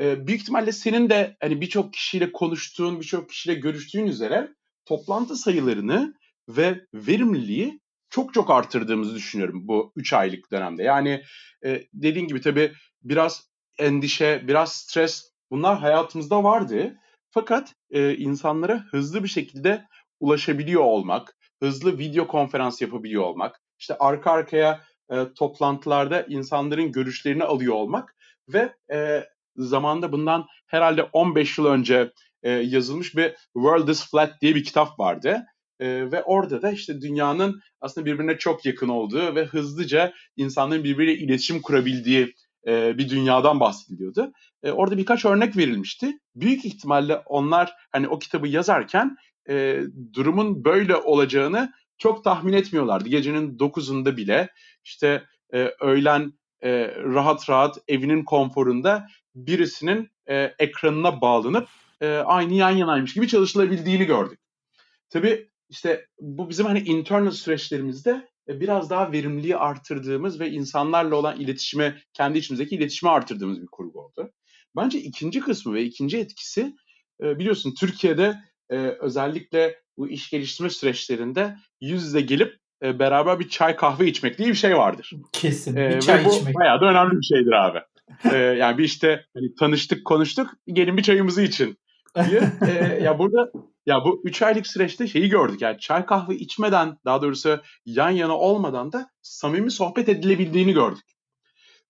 E, büyük ihtimalle senin de hani birçok kişiyle konuştuğun, birçok kişiyle görüştüğün üzere toplantı sayılarını ve verimliliği çok çok artırdığımızı düşünüyorum bu 3 aylık dönemde. Yani e, dediğin gibi tabii biraz endişe, biraz stres bunlar hayatımızda vardı. Fakat e, insanlara hızlı bir şekilde ulaşabiliyor olmak, hızlı video konferans yapabiliyor olmak, işte arka arkaya e, toplantılarda insanların görüşlerini alıyor olmak ve e, zamanda bundan herhalde 15 yıl önce e, yazılmış bir World is Flat diye bir kitap vardı. E, ve orada da işte dünyanın aslında birbirine çok yakın olduğu ve hızlıca insanların birbiriyle iletişim kurabildiği e, bir dünyadan bahsediliyordu. E, orada birkaç örnek verilmişti. Büyük ihtimalle onlar hani o kitabı yazarken e, durumun böyle olacağını çok tahmin etmiyorlardı. Gecenin 9'unda bile işte e, öğlen e, rahat rahat evinin konforunda birisinin e, ekranına bağlanıp e, aynı yan yanaymış gibi çalışılabildiğini gördük. Tabii işte bu bizim hani internal süreçlerimizde biraz daha verimliliği artırdığımız ve insanlarla olan iletişime, kendi içimizdeki iletişimi artırdığımız bir kurgu oldu. Bence ikinci kısmı ve ikinci etkisi e, biliyorsun Türkiye'de e, özellikle bu iş geliştirme süreçlerinde yüz yüze gelip beraber bir çay kahve içmek diye bir şey vardır. Kesin. Bir çay bu içmek. Bayağı da önemli bir şeydir abi. yani bir işte hani tanıştık konuştuk gelin bir çayımızı için diye. ya burada ya bu 3 aylık süreçte şeyi gördük. Yani çay kahve içmeden daha doğrusu yan yana olmadan da samimi sohbet edilebildiğini gördük.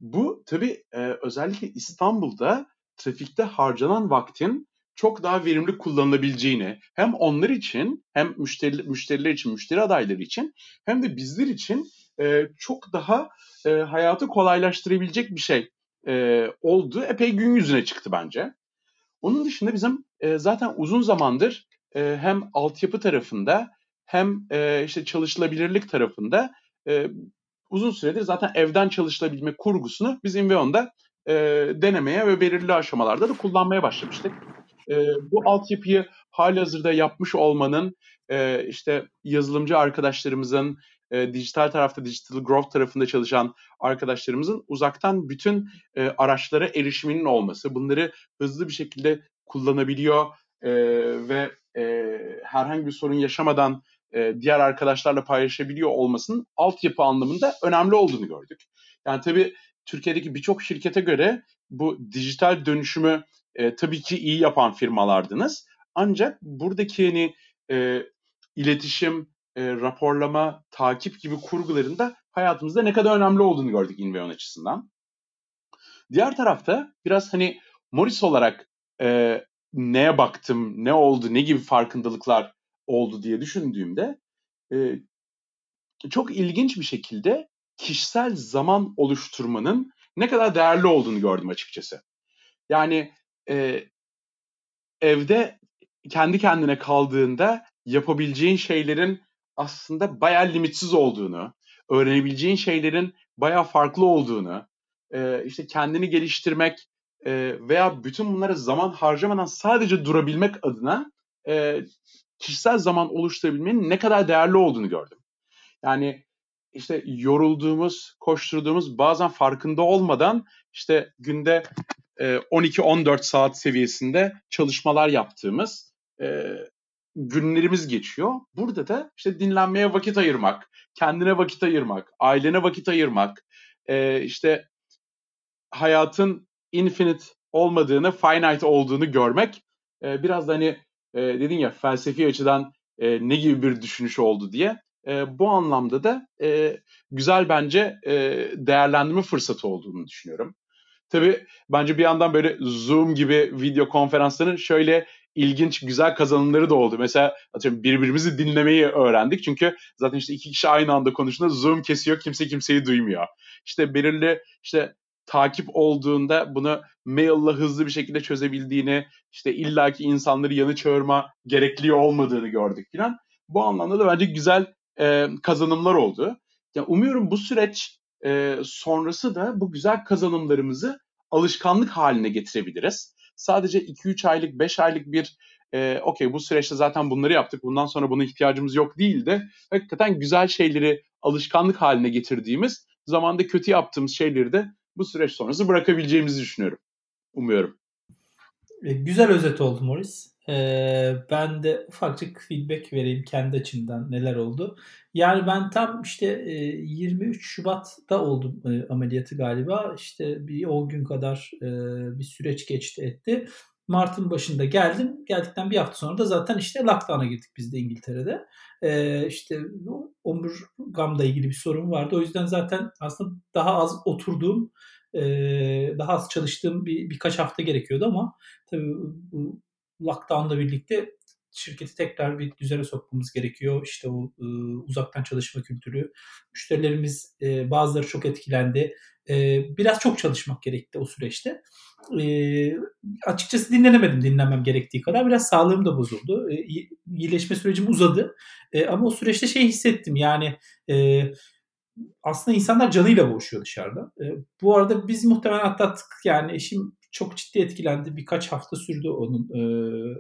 Bu tabii e, özellikle İstanbul'da trafikte harcanan vaktin çok daha verimli kullanılabileceğini hem onlar için hem müşteri, müşteriler için, müşteri adayları için hem de bizler için e, çok daha e, hayatı kolaylaştırabilecek bir şey e, oldu. Epey gün yüzüne çıktı bence. Onun dışında bizim e, zaten uzun zamandır e, hem altyapı tarafında hem e, işte çalışılabilirlik tarafında e, uzun süredir zaten evden çalışılabilme kurgusunu biz Inveon'da e, denemeye ve belirli aşamalarda da kullanmaya başlamıştık. E, bu altyapıyı hali hazırda yapmış olmanın e, işte yazılımcı arkadaşlarımızın, e, dijital tarafta, digital growth tarafında çalışan arkadaşlarımızın uzaktan bütün e, araçlara erişiminin olması, bunları hızlı bir şekilde kullanabiliyor e, ve e, herhangi bir sorun yaşamadan e, diğer arkadaşlarla paylaşabiliyor olmasının altyapı anlamında önemli olduğunu gördük. Yani tabii Türkiye'deki birçok şirkete göre bu dijital dönüşümü e, tabii ki iyi yapan firmalardınız. Ancak buradaki hani e, iletişim, e, raporlama, takip gibi kurgularında hayatımızda ne kadar önemli olduğunu gördük Inveon açısından. Diğer tarafta biraz hani Morris olarak e, neye baktım, ne oldu, ne gibi farkındalıklar oldu diye düşündüğümde e, çok ilginç bir şekilde kişisel zaman oluşturmanın ne kadar değerli olduğunu gördüm açıkçası. Yani e, evde kendi kendine kaldığında yapabileceğin şeylerin aslında bayağı limitsiz olduğunu, öğrenebileceğin şeylerin bayağı farklı olduğunu, e, işte kendini geliştirmek e, veya bütün bunlara zaman harcamadan sadece durabilmek adına e, kişisel zaman oluşturabilmenin ne kadar değerli olduğunu gördüm. Yani işte yorulduğumuz, koşturduğumuz, bazen farkında olmadan işte günde 12-14 saat seviyesinde çalışmalar yaptığımız günlerimiz geçiyor. Burada da işte dinlenmeye vakit ayırmak, kendine vakit ayırmak, ailene vakit ayırmak, işte hayatın infinite olmadığını, finite olduğunu görmek biraz da hani dedin ya felsefi açıdan ne gibi bir düşünüş oldu diye. bu anlamda da güzel bence değerlendirme fırsatı olduğunu düşünüyorum. Tabii bence bir yandan böyle Zoom gibi video konferansların şöyle ilginç, güzel kazanımları da oldu. Mesela atıyorum birbirimizi dinlemeyi öğrendik. Çünkü zaten işte iki kişi aynı anda konuştuğunda Zoom kesiyor, kimse kimseyi duymuyor. İşte belirli işte takip olduğunda bunu maille hızlı bir şekilde çözebildiğini, işte illaki insanları yanı çağırma gerekliği olmadığını gördük filan. Bu anlamda da bence güzel e, kazanımlar oldu. Yani umuyorum bu süreç e, sonrası da bu güzel kazanımlarımızı alışkanlık haline getirebiliriz. Sadece 2-3 aylık, 5 aylık bir e, okey bu süreçte zaten bunları yaptık, bundan sonra buna ihtiyacımız yok değil de hakikaten güzel şeyleri alışkanlık haline getirdiğimiz, zamanda kötü yaptığımız şeyleri de bu süreç sonrası bırakabileceğimizi düşünüyorum. Umuyorum. E, güzel özet oldu Morris. Ee, ben de ufakçık feedback vereyim kendi açımdan neler oldu. Yani ben tam işte e, 23 Şubat'ta oldum e, ameliyatı galiba. İşte bir 10 gün kadar e, bir süreç geçti etti. Mart'ın başında geldim. Geldikten bir hafta sonra da zaten işte lockdown'a girdik biz de İngiltere'de. Ee, işte omurgamda ilgili bir sorun vardı. O yüzden zaten aslında daha az oturduğum, e, daha az çalıştığım bir birkaç hafta gerekiyordu ama tabii bu lockdown'la birlikte şirketi tekrar bir düzene sokmamız gerekiyor. İşte o e, uzaktan çalışma kültürü. Müşterilerimiz e, bazıları çok etkilendi. E, biraz çok çalışmak gerekti o süreçte. E, açıkçası dinlenemedim dinlenmem gerektiği kadar. Biraz sağlığım da bozuldu. E, iyileşme sürecim uzadı. E, ama o süreçte şey hissettim yani e, aslında insanlar canıyla boğuşuyor dışarıda. E, bu arada biz muhtemelen atlattık. Yani eşim çok ciddi etkilendi. Birkaç hafta sürdü onun e,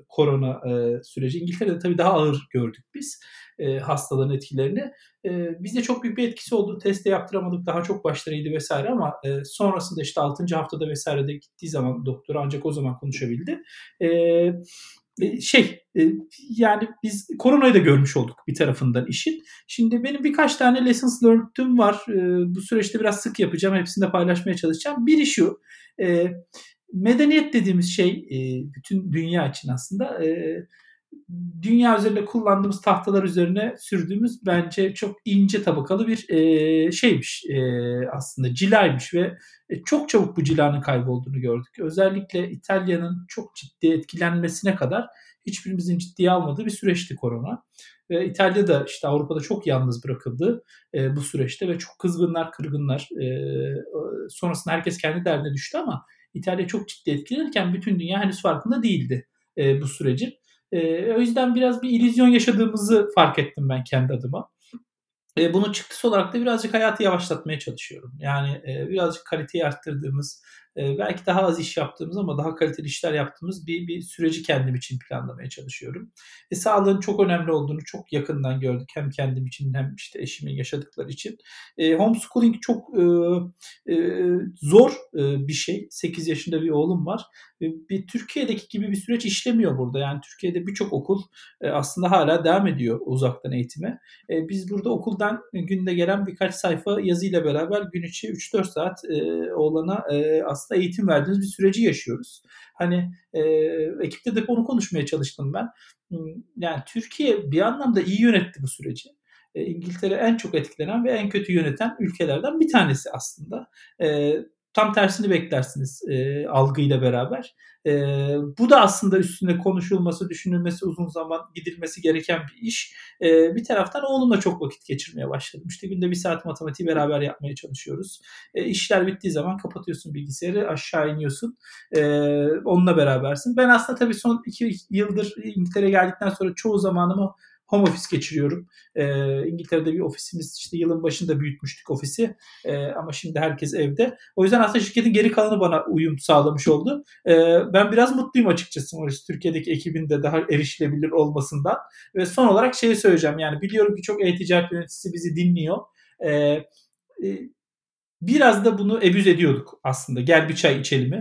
korona e, süreci. İngiltere'de tabii daha ağır gördük biz e, hastalığın etkilerini. E, bizde çok büyük bir etkisi oldu. Test de yaptıramadık. Daha çok başlarıydı vesaire ama e, sonrasında işte 6. haftada vesaire de gittiği zaman doktor ancak o zaman konuşabildi. E, e şey e, yani biz koronayı da görmüş olduk bir tarafından işin. Şimdi benim birkaç tane lessons learned'üm var. E, bu süreçte biraz sık yapacağım. Hepsini de paylaşmaya çalışacağım. Biri şu medeniyet dediğimiz şey e, bütün dünya için aslında e, dünya üzerinde kullandığımız tahtalar üzerine sürdüğümüz bence çok ince tabakalı bir e, şeymiş e, aslında cilaymış ve e, çok çabuk bu cilanın kaybolduğunu gördük. Özellikle İtalya'nın çok ciddi etkilenmesine kadar hiçbirimizin ciddiye almadığı bir süreçti korona. Ve İtalya da işte Avrupa'da çok yalnız bırakıldı e, bu süreçte ve çok kızgınlar, kırgınlar. E, sonrasında herkes kendi derdine düştü ama İtalya çok ciddi etkilenirken bütün dünya henüz farkında değildi e, bu sürecin. E, o yüzden biraz bir illüzyon yaşadığımızı fark ettim ben kendi adıma. E, bunun çıktısı olarak da birazcık hayatı yavaşlatmaya çalışıyorum. Yani e, birazcık kaliteyi arttırdığımız, e, belki daha az iş yaptığımız ama daha kaliteli işler yaptığımız bir, bir süreci kendim için planlamaya çalışıyorum. E, sağlığın çok önemli olduğunu çok yakından gördük. Hem kendim için hem işte eşimin yaşadıkları için. E, homeschooling çok e, e, zor e, bir şey. 8 yaşında bir oğlum var. E, bir Türkiye'deki gibi bir süreç işlemiyor burada. Yani Türkiye'de birçok okul e, aslında hala devam ediyor uzaktan eğitime. E, biz burada okuldan günde gelen birkaç sayfa yazıyla beraber gün içi 3-4 saat oğlana aslında eğitim verdiğimiz bir süreci yaşıyoruz. Hani ekipte de onu konuşmaya çalıştım ben. Hmm, yani Türkiye bir anlamda iyi yönetti bu süreci. İngiltere en çok etkilenen ve en kötü yöneten ülkelerden bir tanesi aslında tam tersini beklersiniz e, algıyla beraber. E, bu da aslında üstünde konuşulması, düşünülmesi, uzun zaman gidilmesi gereken bir iş. E, bir taraftan oğlumla çok vakit geçirmeye başladım. İşte günde bir saat matematiği beraber yapmaya çalışıyoruz. E, işler bittiği zaman kapatıyorsun bilgisayarı, aşağı iniyorsun. E, onunla berabersin. Ben aslında tabii son iki yıldır İngiltere'ye geldikten sonra çoğu zamanımı home office geçiriyorum. E, İngiltere'de bir ofisimiz işte yılın başında büyütmüştük ofisi e, ama şimdi herkes evde. O yüzden aslında şirketin geri kalanı bana uyum sağlamış oldu. E, ben biraz mutluyum açıkçası Morris Türkiye'deki ekibin de daha erişilebilir olmasından. Ve son olarak şeyi söyleyeceğim yani biliyorum ki çok e-ticaret yöneticisi bizi dinliyor. E, e, biraz da bunu ebüz ediyorduk aslında. Gel bir çay içelim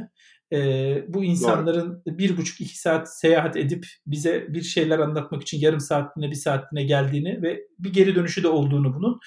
e, bu insanların Doğru. bir buçuk iki saat seyahat edip bize bir şeyler anlatmak için yarım saatliğine bir saatliğine geldiğini ve bir geri dönüşü de olduğunu bunun.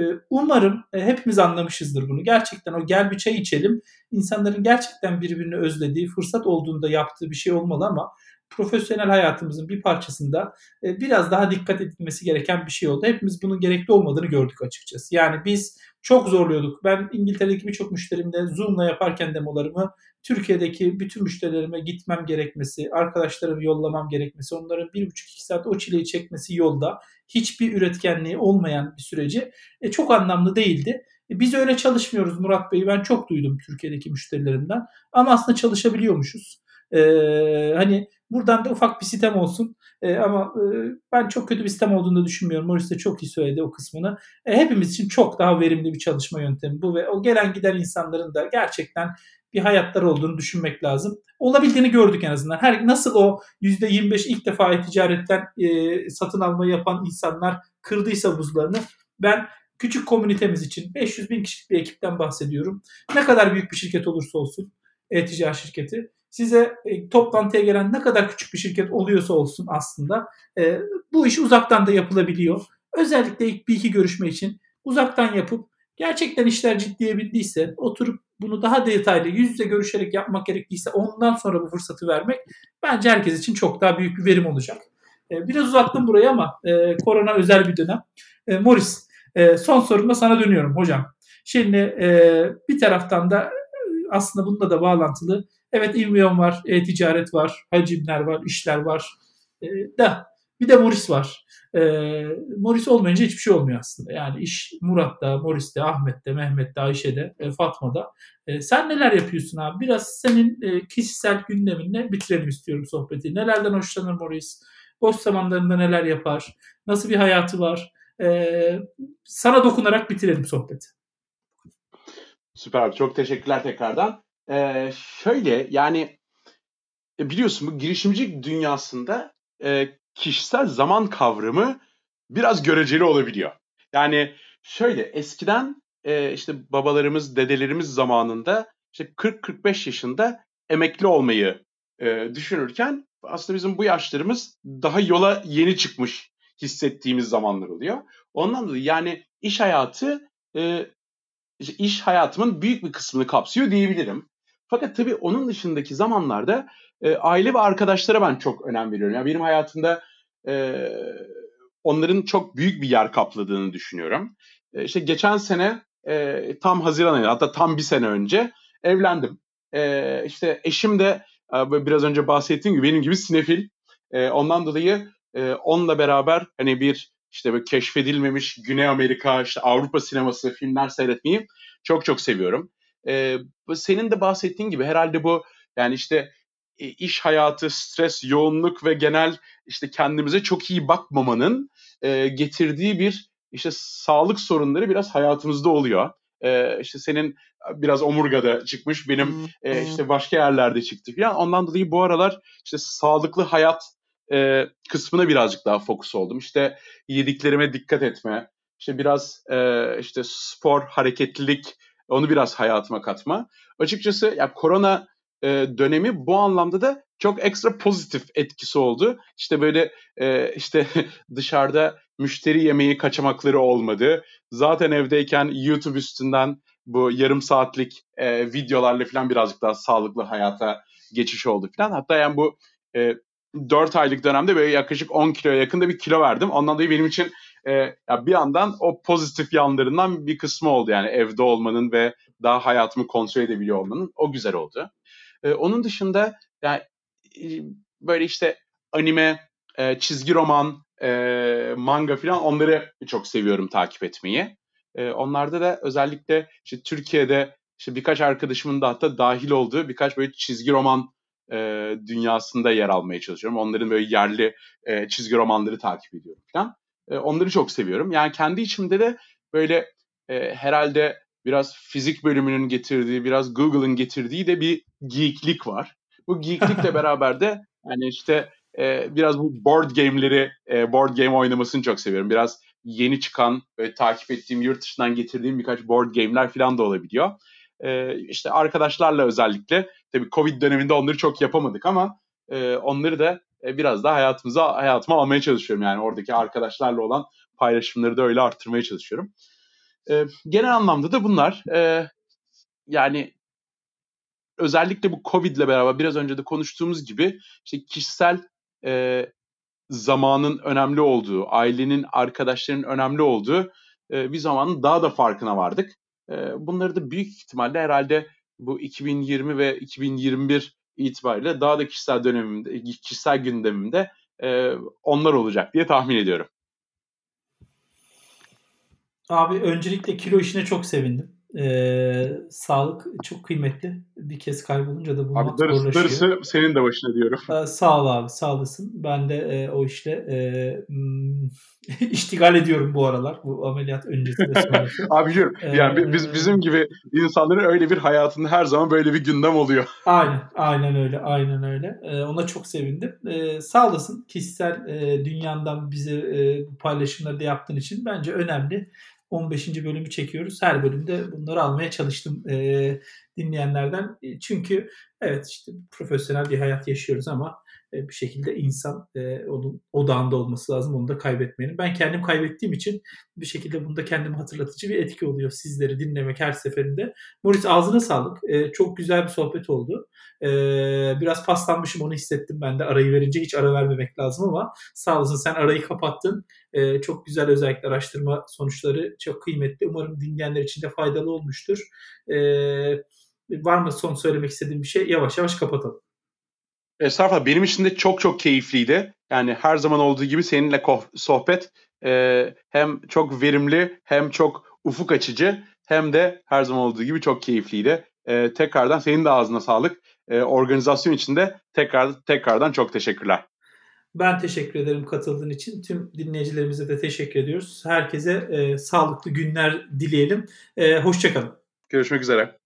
E, umarım e, hepimiz anlamışızdır bunu. Gerçekten o gel bir çay içelim insanların gerçekten birbirini özlediği, fırsat olduğunda yaptığı bir şey olmalı ama profesyonel hayatımızın bir parçasında e, biraz daha dikkat edilmesi gereken bir şey oldu. Hepimiz bunun gerekli olmadığını gördük açıkçası. Yani biz çok zorluyorduk. Ben İngiltere'deki birçok müşterimde Zoom'la yaparken demolarımı Türkiye'deki bütün müşterilerime gitmem gerekmesi, arkadaşlarımı yollamam gerekmesi, onların bir buçuk iki saat o çileyi çekmesi yolda hiçbir üretkenliği olmayan bir süreci e, çok anlamlı değildi. E, biz öyle çalışmıyoruz Murat Bey. Ben çok duydum Türkiye'deki müşterilerimden. Ama aslında çalışabiliyormuşuz. Ee, hani buradan da ufak bir sistem olsun. Ee, ama e, ben çok kötü bir sistem olduğunu düşünmüyorum. Morris de çok iyi söyledi o kısmını. E, hepimiz için çok daha verimli bir çalışma yöntemi bu ve o gelen giden insanların da gerçekten bir hayatları olduğunu düşünmek lazım. Olabildiğini gördük en azından. Her nasıl o %25 ilk defa ticaretten e, satın almayı yapan insanlar kırdıysa buzlarını ben küçük komünitemiz için 500 bin kişilik bir ekipten bahsediyorum. Ne kadar büyük bir şirket olursa olsun e-ticaret şirketi size e, toplantıya gelen ne kadar küçük bir şirket oluyorsa olsun aslında e, bu iş uzaktan da yapılabiliyor. Özellikle ilk bir iki görüşme için uzaktan yapıp gerçekten işler ciddiye bindiyse oturup bunu daha detaylı yüz yüze görüşerek yapmak gerekliyse ondan sonra bu fırsatı vermek bence herkes için çok daha büyük bir verim olacak. E, biraz uzattım burayı ama e, korona özel bir dönem. E, Morris e, son sorumla sana dönüyorum hocam. Şimdi e, bir taraftan da aslında bununla da bağlantılı. Evet Invion var, e-ticaret var, hacimler var, işler var. E, da bir de Morris var. E, Morris olmayınca hiçbir şey olmuyor aslında. Yani iş Murat'ta, Morris'te, Ahmet'te, Mehmet'te, Ayşe'de, e, Fatma'da. E, sen neler yapıyorsun abi? Biraz senin e, kişisel gündeminle bitirelim istiyorum sohbeti. Nelerden hoşlanır Morris? Boş zamanlarında neler yapar? Nasıl bir hayatı var? E, sana dokunarak bitirelim sohbeti. Süper. Çok teşekkürler tekrardan. Ee, şöyle yani e, biliyorsun bu girişimcilik dünyasında e, kişisel zaman kavramı biraz göreceli olabiliyor. Yani şöyle eskiden e, işte babalarımız, dedelerimiz zamanında işte 40-45 yaşında emekli olmayı e, düşünürken aslında bizim bu yaşlarımız daha yola yeni çıkmış hissettiğimiz zamanlar oluyor. Ondan dolayı yani iş hayatı e, iş hayatımın büyük bir kısmını kapsıyor diyebilirim. Fakat tabii onun dışındaki zamanlarda e, aile ve arkadaşlara ben çok önem veriyorum. Yani benim hayatımda e, onların çok büyük bir yer kapladığını düşünüyorum. E, işte geçen sene e, tam Haziran ayı hatta tam bir sene önce evlendim. E, işte eşim de e, biraz önce bahsettiğim gibi benim gibi sinefil. E, ondan dolayı e, onunla beraber hani bir işte böyle keşfedilmemiş Güney Amerika, işte Avrupa sineması filmler seyretmeyi çok çok seviyorum. E, senin de bahsettiğin gibi herhalde bu yani işte e, iş hayatı, stres, yoğunluk ve genel işte kendimize çok iyi bakmamanın e, getirdiği bir işte sağlık sorunları biraz hayatımızda oluyor. e, işte senin biraz omurgada çıkmış, benim e, işte başka yerlerde çıktı falan. Ondan dolayı bu aralar işte sağlıklı hayat e, kısmına birazcık daha fokus oldum. İşte yediklerime dikkat etme, işte biraz e, işte spor, hareketlilik onu biraz hayatıma katma. Açıkçası ya korona e, dönemi bu anlamda da çok ekstra pozitif etkisi oldu. İşte böyle e, işte dışarıda müşteri yemeği kaçamakları olmadı. Zaten evdeyken YouTube üstünden bu yarım saatlik e, videolarla falan birazcık daha sağlıklı hayata geçiş oldu falan. Hatta yani bu e, 4 aylık dönemde böyle yaklaşık 10 kiloya yakında bir kilo verdim. Ondan dolayı benim için e, ya bir yandan o pozitif yanlarından bir kısmı oldu. Yani evde olmanın ve daha hayatımı kontrol edebiliyor olmanın. O güzel oldu. E, onun dışında yani böyle işte anime, e, çizgi roman, e, manga falan onları çok seviyorum takip etmeyi. E, onlarda da özellikle işte Türkiye'de işte birkaç arkadaşımın da hatta dahil olduğu birkaç böyle çizgi roman e, dünyasında yer almaya çalışıyorum. Onların böyle yerli e, çizgi romanları takip ediyorum falan. E, onları çok seviyorum. Yani kendi içimde de böyle e, herhalde biraz fizik bölümünün getirdiği, biraz Google'ın getirdiği de bir geeklik var. Bu geeklikle beraber de hani işte e, biraz bu board game'leri, e, board game oynamasını çok seviyorum. Biraz yeni çıkan, böyle, takip ettiğim, yurt dışından getirdiğim birkaç board game'ler falan da olabiliyor. E, işte arkadaşlarla özellikle, tabii Covid döneminde onları çok yapamadık ama e, onları da e, biraz daha hayatımıza, hayatıma almaya çalışıyorum. Yani oradaki arkadaşlarla olan paylaşımları da öyle arttırmaya çalışıyorum. E, genel anlamda da bunlar. E, yani özellikle bu Covid ile beraber biraz önce de konuştuğumuz gibi işte kişisel e, zamanın önemli olduğu, ailenin, arkadaşların önemli olduğu e, bir zamanın daha da farkına vardık. E, bunları da büyük ihtimalle herhalde bu 2020 ve 2021 itibariyle daha da kişisel dönemimde, kişisel gündemimde e, onlar olacak diye tahmin ediyorum. Abi öncelikle kilo işine çok sevindim. Ee, sağlık çok kıymetli. Bir kez kaybolunca da bulmak abi darısı, zorlaşıyor. Darısı senin de başına diyorum. Ee, sağ ol abi sağ olasın. Ben de e, o işle e, iştigal ediyorum bu aralar. Bu ameliyat öncesi ve sonrası. abi biliyorum. Yani ee, biz bizim gibi insanların öyle bir hayatında her zaman böyle bir gündem oluyor. Aynen. Aynen öyle. Aynen öyle. Ee, ona çok sevindim. Ee, sağ olasın. Kişisel e, dünyandan bize e, bu paylaşımları da yaptığın için bence önemli. 15. bölümü çekiyoruz. Her bölümde bunları almaya çalıştım e, dinleyenlerden. Çünkü evet işte profesyonel bir hayat yaşıyoruz ama e, bir şekilde insan e, onun odağında olması lazım. Onu da kaybetmeyelim. Ben kendim kaybettiğim için bir şekilde bunda kendimi hatırlatıcı bir etki oluyor sizleri dinlemek her seferinde. Moritz ağzına sağlık. E, çok güzel bir sohbet oldu. E, biraz paslanmışım onu hissettim ben de. Arayı verince hiç ara vermemek lazım ama sağ olasın sen arayı kapattın. E, çok güzel özellikle araştırma sonuçları çok kıymetli. Umarım dinleyenler için de faydalı olmuştur. E, var mı son söylemek istediğim bir şey? Yavaş yavaş kapatalım. Estağfurullah benim için de çok çok keyifliydi. Yani her zaman olduğu gibi seninle sohbet e, hem çok verimli hem çok ufuk açıcı hem de her zaman olduğu gibi çok keyifliydi. E, tekrardan senin de ağzına sağlık. E, organizasyon için de tekrar tekrardan çok teşekkürler. Ben teşekkür ederim katıldığın için. Tüm dinleyicilerimize de teşekkür ediyoruz. Herkese e, sağlıklı günler dileyelim. E, hoşçakalın. Görüşmek üzere.